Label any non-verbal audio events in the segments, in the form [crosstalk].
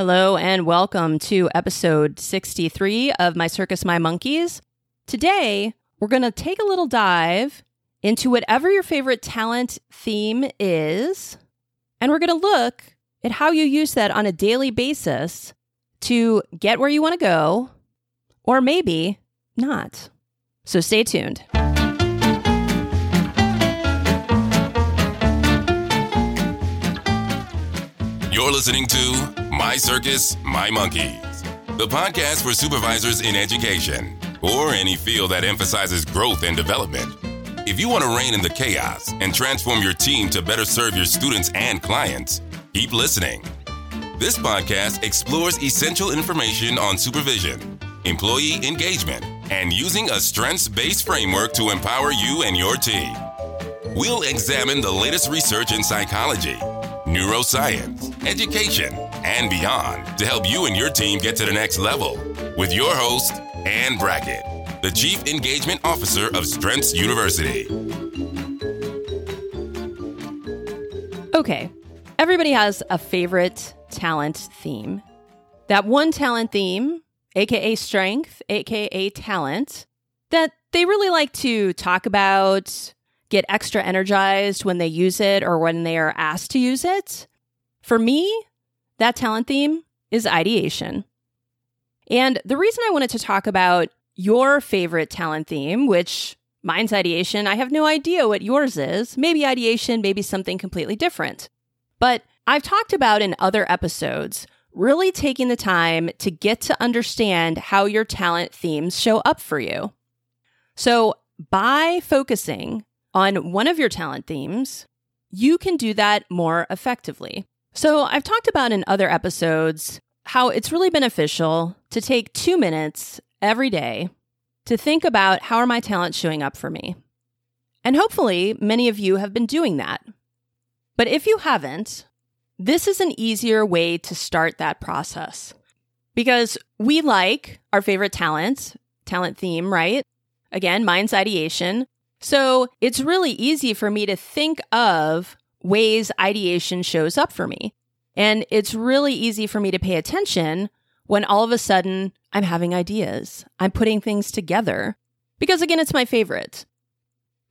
Hello and welcome to episode 63 of My Circus, My Monkeys. Today, we're going to take a little dive into whatever your favorite talent theme is, and we're going to look at how you use that on a daily basis to get where you want to go, or maybe not. So stay tuned. You're listening to My Circus, My Monkeys, the podcast for supervisors in education or any field that emphasizes growth and development. If you want to rein in the chaos and transform your team to better serve your students and clients, keep listening. This podcast explores essential information on supervision, employee engagement, and using a strengths based framework to empower you and your team. We'll examine the latest research in psychology neuroscience, education, and beyond to help you and your team get to the next level. With your host, Anne Brackett, the Chief Engagement Officer of Strengths University. Okay, everybody has a favorite talent theme. That one talent theme, aka strength, aka talent, that they really like to talk about, get extra energized when they use it or when they are asked to use it. For me, that talent theme is ideation. And the reason I wanted to talk about your favorite talent theme, which mine's ideation, I have no idea what yours is. Maybe ideation, maybe something completely different. But I've talked about in other episodes really taking the time to get to understand how your talent themes show up for you. So, by focusing on one of your talent themes, you can do that more effectively. So, I've talked about in other episodes how it's really beneficial to take two minutes every day to think about how are my talents showing up for me. And hopefully, many of you have been doing that. But if you haven't, this is an easier way to start that process because we like our favorite talent, talent theme, right? Again, mine's ideation. So it's really easy for me to think of ways ideation shows up for me. And it's really easy for me to pay attention when all of a sudden I'm having ideas. I'm putting things together because, again, it's my favorite.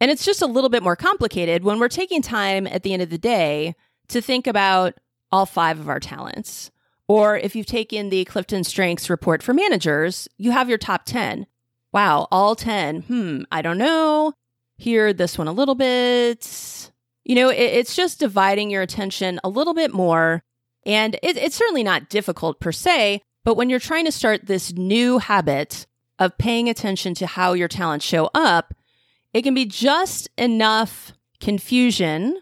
And it's just a little bit more complicated when we're taking time at the end of the day to think about all five of our talents. Or if you've taken the Clifton Strengths report for managers, you have your top 10. Wow, all 10. Hmm, I don't know here, this one a little bit. You know, it, it's just dividing your attention a little bit more. And it, it's certainly not difficult per se, but when you're trying to start this new habit of paying attention to how your talents show up, it can be just enough confusion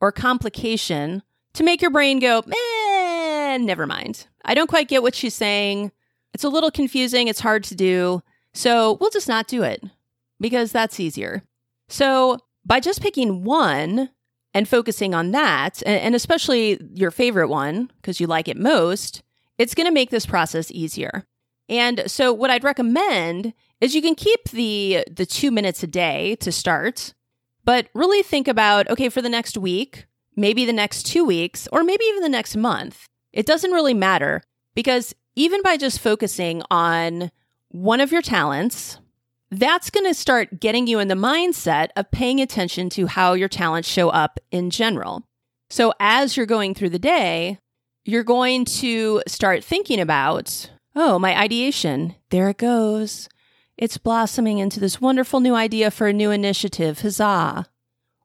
or complication to make your brain go, man, never mind. I don't quite get what she's saying. It's a little confusing. It's hard to do. So we'll just not do it because that's easier. So by just picking one and focusing on that, and, especially your favorite one because you like it most, it's going to make this process easier. And so what I'd recommend is you can keep the the 2 minutes a day to start, but really think about okay, for the next week, maybe the next 2 weeks, or maybe even the next month. It doesn't really matter because even by just focusing on one of your talents, that's going to start getting you in the mindset of paying attention to how your talents show up in general. So as you're going through the day, you're going to start thinking about, oh, my ideation, there it goes. It's blossoming into this wonderful new idea for a new initiative. Huzzah.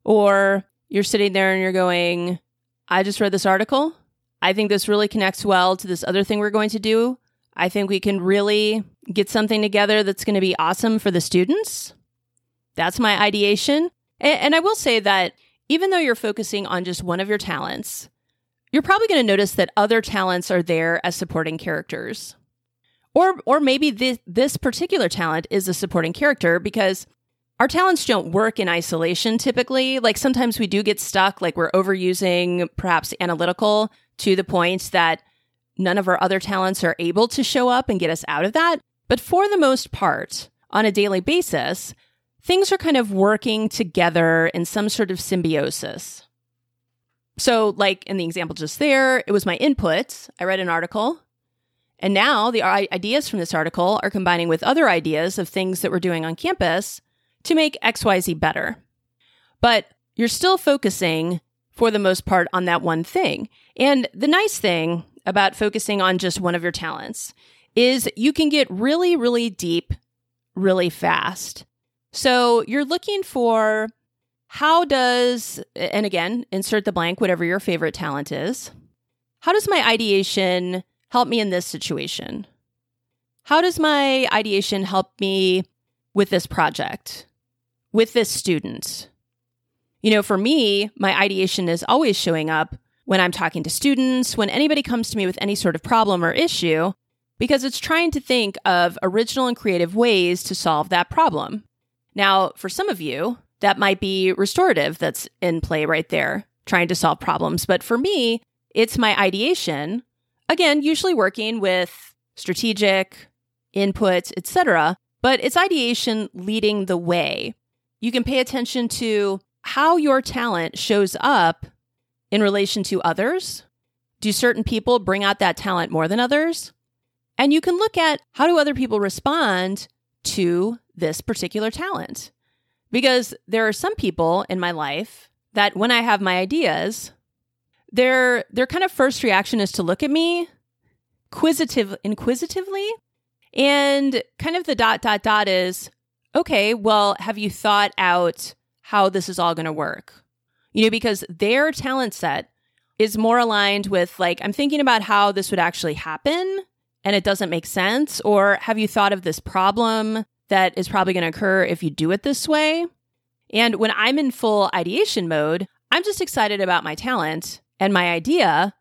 Or you're sitting there and you're going, I just read this article. I think this really connects well to this other thing we're going to do. I think we can really get something together that's going to be awesome for the students. That's my ideation. And, and, I will say that even though you're focusing on just one of your talents, you're probably going to notice that other talents are there as supporting characters. Or, or maybe this, this particular talent is a supporting character because our talents don't work in isolation typically. Like sometimes we do get stuck, like we're overusing perhaps analytical to the point that none of our other talents are able to show up and get us out of that. But for the most part, on a daily basis, things are kind of working together in some sort of symbiosis. So, like in the example just there, it was my input. I read an article. And now the ideas from this article are combining with other ideas of things that we're doing on campus to make XYZ better. But you're still focusing for the most part on that one thing. And the nice thing about focusing on just one of your talents is you can get really, really deep really fast. So you're looking for how does, and again, insert the blank, whatever your favorite talent is. How does my ideation help me in this situation? How does my ideation help me with this project, with this student? You know, for me, my ideation is always showing up when I'm talking to students, when anybody comes to me with any sort of problem or issue, because it's trying to think of original and creative ways to solve that problem. Now, for some of you, that might be restorative that's in play right there, trying to solve problems. But for me, it's my ideation, again, usually working with strategic input, etc. But it's ideation leading the way. You can pay attention to how your talent shows up in relation to others. Do certain people bring out that talent more than others? And you can look at how do other people respond to this particular talent. Because there are some people in my life that when I have my ideas, their their kind of first reaction is to look at me inquisitive inquisitively and kind of the dot dot dot is okay, well, have you thought out how this is all going to work? You know, because their talent set is more aligned with like I'm thinking about how this would actually happen and it doesn't make sense? Or have you thought of this problem that is probably going to occur if you do it this way? And when I'm in full ideation mode, I'm just excited about my talent and my idea.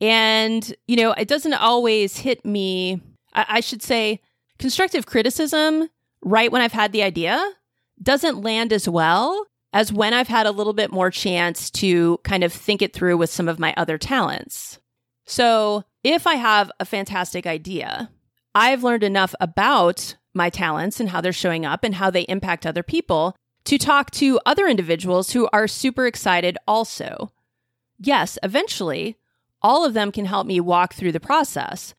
And, you know, it doesn't always hit me. I, I should say, constructive criticism right when I've had the idea doesn't land as well as when I've had a little bit more chance to kind of think it through with some of my other talents. So, if I have a fantastic idea, I've learned enough about my talents and how they're showing up and how they impact other people to talk to other individuals who are super excited also. Yes, eventually, all of them can help me walk through the process.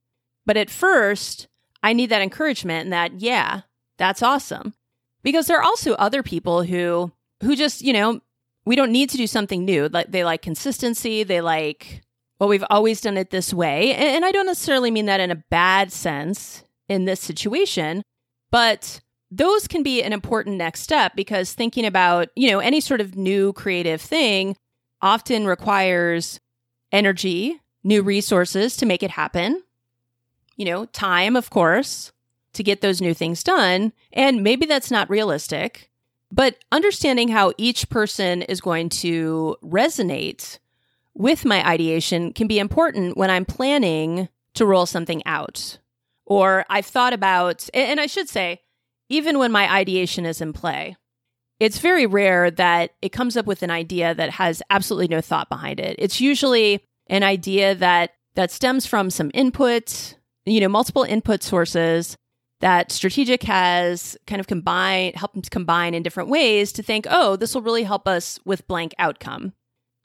But at first, I need that encouragement and that, yeah, that's awesome. Because there are also other people who who just, you know, we don't need to do something new. Like they like consistency, they like well, we've always done it this way. And I don't necessarily mean that in a bad sense in this situation, but those can be an important next step because thinking about, you know, any sort of new creative thing often requires energy, new resources to make it happen. You know, time, of course, to get those new things done. And maybe that's not realistic, but understanding how each person is going to resonate with my ideation can be important when I'm planning to roll something out. Or I've thought about, and I should say, even when my ideation is in play, it's very rare that it comes up with an idea that has absolutely no thought behind it. It's usually an idea that that stems from some input, you know, multiple input sources that strategic has kind of combined helped combine in different ways to think, "Oh, this will really help us with blank outcome."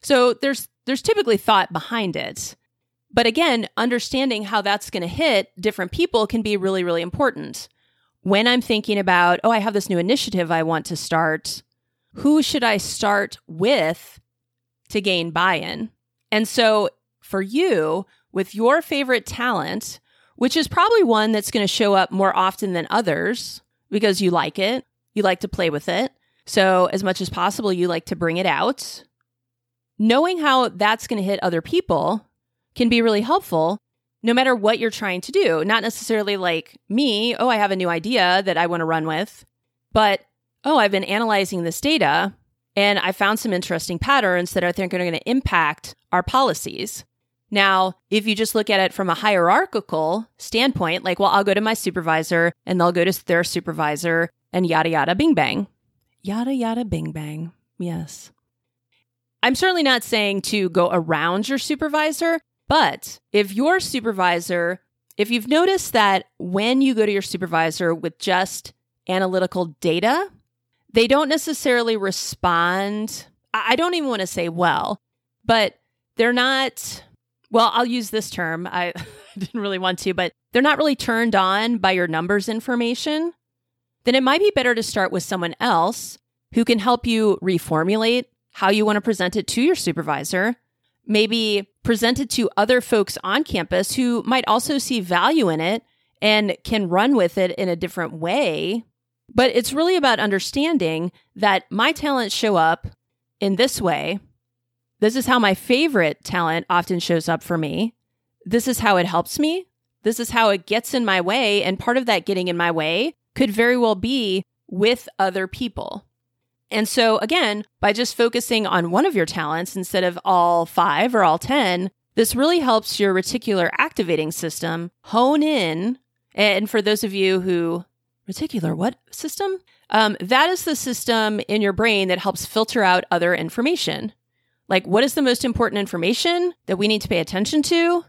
So there's there's typically thought behind it. But again, understanding how that's going to hit different people can be really, really important. When I'm thinking about, oh, I have this new initiative I want to start, who should I start with to gain buy in? And so for you, with your favorite talent, which is probably one that's going to show up more often than others because you like it, you like to play with it. So, as much as possible, you like to bring it out knowing how that's going to hit other people can be really helpful no matter what you're trying to do. Not necessarily like me, oh, I have a new idea that I want to run with, but oh, I've been analyzing this data and I found some interesting patterns that I think are going to impact our policies. Now, if you just look at it from a hierarchical standpoint, like, well, I'll go to my supervisor and they'll go to their supervisor and yada, yada, bing, bang. Yada, yada, bing, bang. Yes. I'm certainly not saying to go around your supervisor, but if your supervisor, if you've noticed that when you go to your supervisor with just analytical data, they don't necessarily respond. I don't even want to say well, but they're not, well, I'll use this term. [laughs] I didn't really want to, but they're not really turned on by your numbers information, then it might be better to start with someone else who can help you reformulate how you want to present it to your supervisor. Maybe present it to other folks on campus who might also see value in it and can run with it in a different way. But it's really about understanding that my talents show up in this way. This is how my favorite talent often shows up for me. This is how it helps me. This is how it gets in my way. And part of that getting in my way could very well be with other people. And so, again, by just focusing on one of your talents instead of all five or all 10, this really helps your reticular activating system hone in. And for those of you who, reticular, what system? Um, that is the system in your brain that helps filter out other information. Like, what is the most important information that we need to pay attention to?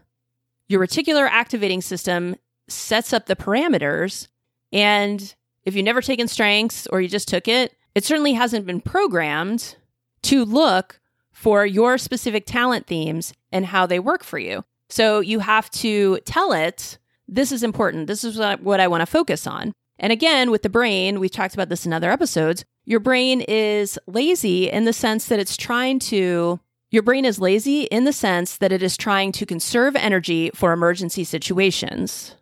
Your reticular activating system sets up the parameters. And if you've never taken strengths or you just took it, it certainly hasn't been programmed to look for your specific talent themes and how they work for you. So you have to tell it, this is important. This is what I want to focus on. And again, with the brain, we've talked about this in other episodes. Your brain is lazy in the sense that it's trying to, your brain is lazy in the sense that it is trying to conserve energy for emergency situations.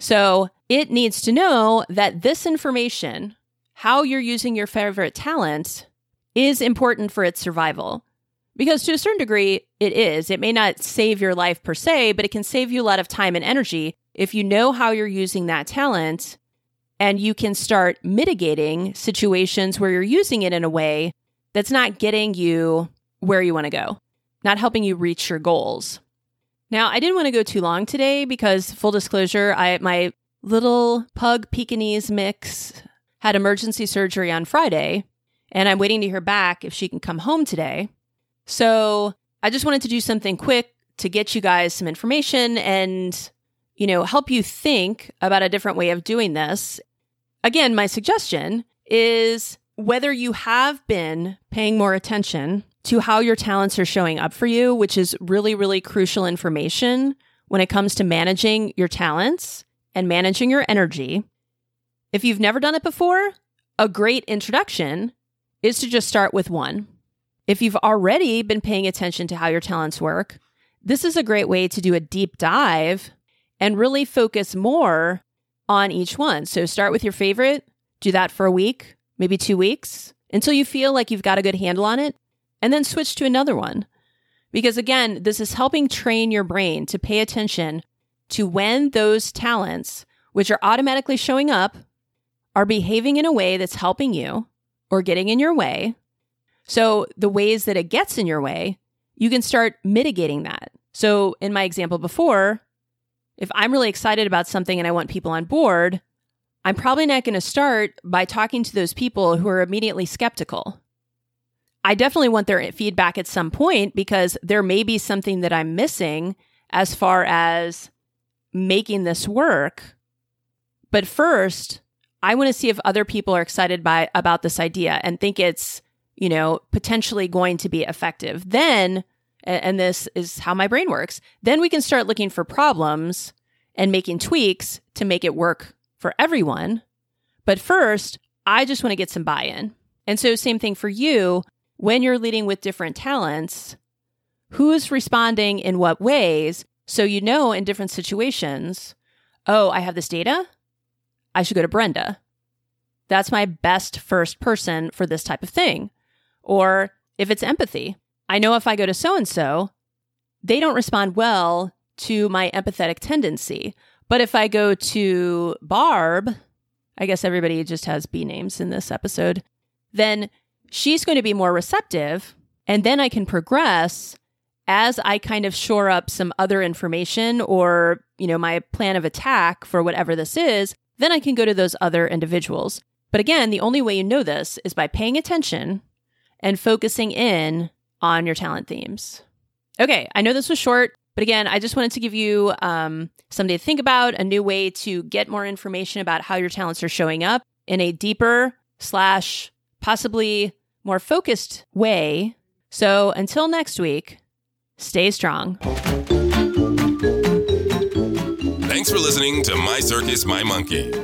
So it needs to know that this information, how you're using your favorite talent is important for its survival. Because to a certain degree, it is. It may not save your life per se, but it can save you a lot of time and energy if you know how you're using that talent and you can start mitigating situations where you're using it in a way that's not getting you where you want to go, not helping you reach your goals. Now, I didn't want to go too long today because full disclosure, I my little pug Pekingese mix had emergency surgery on Friday, and I'm waiting to hear back if she can come home today. So I just wanted to do something quick to get you guys some information and, you know, help you think about a different way of doing this. Again, my suggestion is whether you have been paying more attention to how your talents are showing up for you, which is really, really crucial information when it comes to managing your talents and managing your energy. If you've never done it before, a great introduction is to just start with one. If you've already been paying attention to how your talents work, this is a great way to do a deep dive and really focus more on each one. So start with your favorite, do that for a week, maybe two weeks, until you feel like you've got a good handle on it, and then switch to another one. Because again, this is helping train your brain to pay attention to when those talents, which are automatically showing up, are behaving in a way that's helping you or getting in your way. So, the ways that it gets in your way, you can start mitigating that. So, in my example before, if I'm really excited about something and I want people on board, I'm probably not going to start by talking to those people who are immediately skeptical. I definitely want their feedback at some point because there may be something that I'm missing as far as making this work. But first, I want to see if other people are excited by about this idea and think it's, you know, potentially going to be effective. Then and this is how my brain works. Then we can start looking for problems and making tweaks to make it work for everyone. But first, I just want to get some buy in. And so, same thing for you when you're leading with different talents, who's responding in what ways? So you know in different situations, oh, I have this data. I should go to Brenda. That's my best first person for this type of thing. Or if it's empathy, I know if I go to so and so, they don't respond well to my empathetic tendency. But if I go to Barb, I guess everybody just has B names in this episode, then she's going to be more receptive. And then I can progress as I kind of shore up some other information or, you know, my plan of attack for whatever this is, then I can go to those other individuals. But again, the only way you know this is by paying attention and focusing in on your talent themes. Okay, I know this was short, but again, I just wanted to give you um, something to think about, a new way to get more information about how your talents are showing up in a deeper slash possibly more focused way. So until next week, Stay strong. Thanks for listening to My Circus, My Monkeys.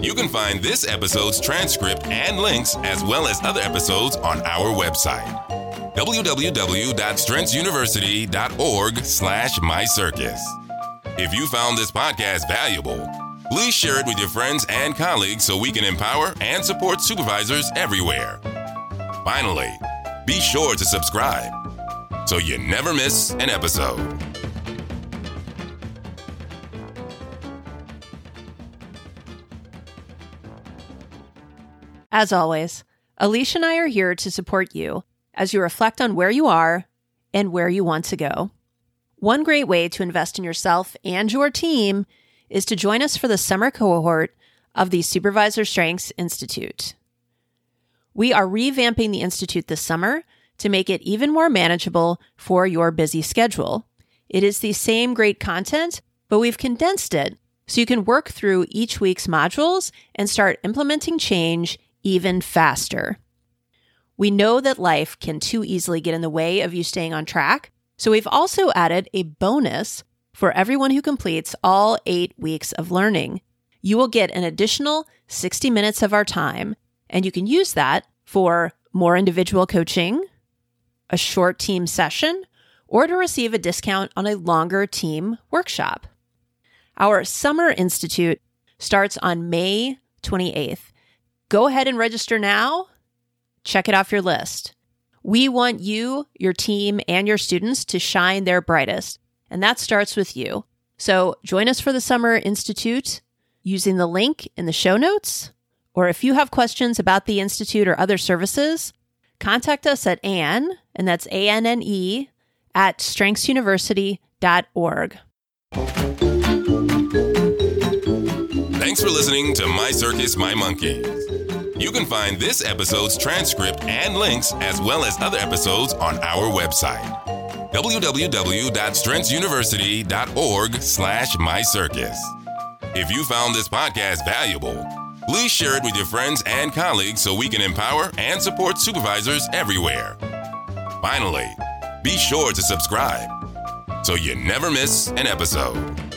You can find this episode's transcript and links, as well as other episodes, on our website www.strengthsuniversity.org slash mycircus. If you found this podcast valuable, please share it with your friends and colleagues so we can empower and support supervisors everywhere. Finally, be sure to subscribe so you never miss an episode. As always, Alicia and I are here to support you as you reflect on where you are and where you want to go. One great way to invest in yourself and your team is to join us for the summer cohort of the Supervisor Strengths Institute. We are revamping the Institute this summer to make it even more manageable for your busy schedule. It is the same great content, but we've condensed it so you can work through each week's modules and start implementing change even faster. We know that life can too easily get in the way of you staying on track, so we've also added a bonus for everyone who completes all eight weeks of learning. You will get an additional 60 minutes of our time, and you can use that for more individual coaching, a short team session, or to receive a discount on a longer team workshop. Our Summer Institute starts on May 28th. Go ahead and register now. Check it off your list. We want you, your team, and your students to shine their brightest, and that starts with you. So join us for the Summer Institute using the link in the show notes. Or if you have questions about the Institute or other services, contact us at Anne, and that's A N N E, at strengthsuniversity.org. Thanks for listening to My Circus, My Monkeys. You can find this episode's transcript and links, as well as other episodes, on our website www.strengthsuniversity.org slash mycircus. If you found this podcast valuable, please share it with your friends and colleagues so we can empower and support supervisors everywhere. Finally, be sure to subscribe so you never miss an episode.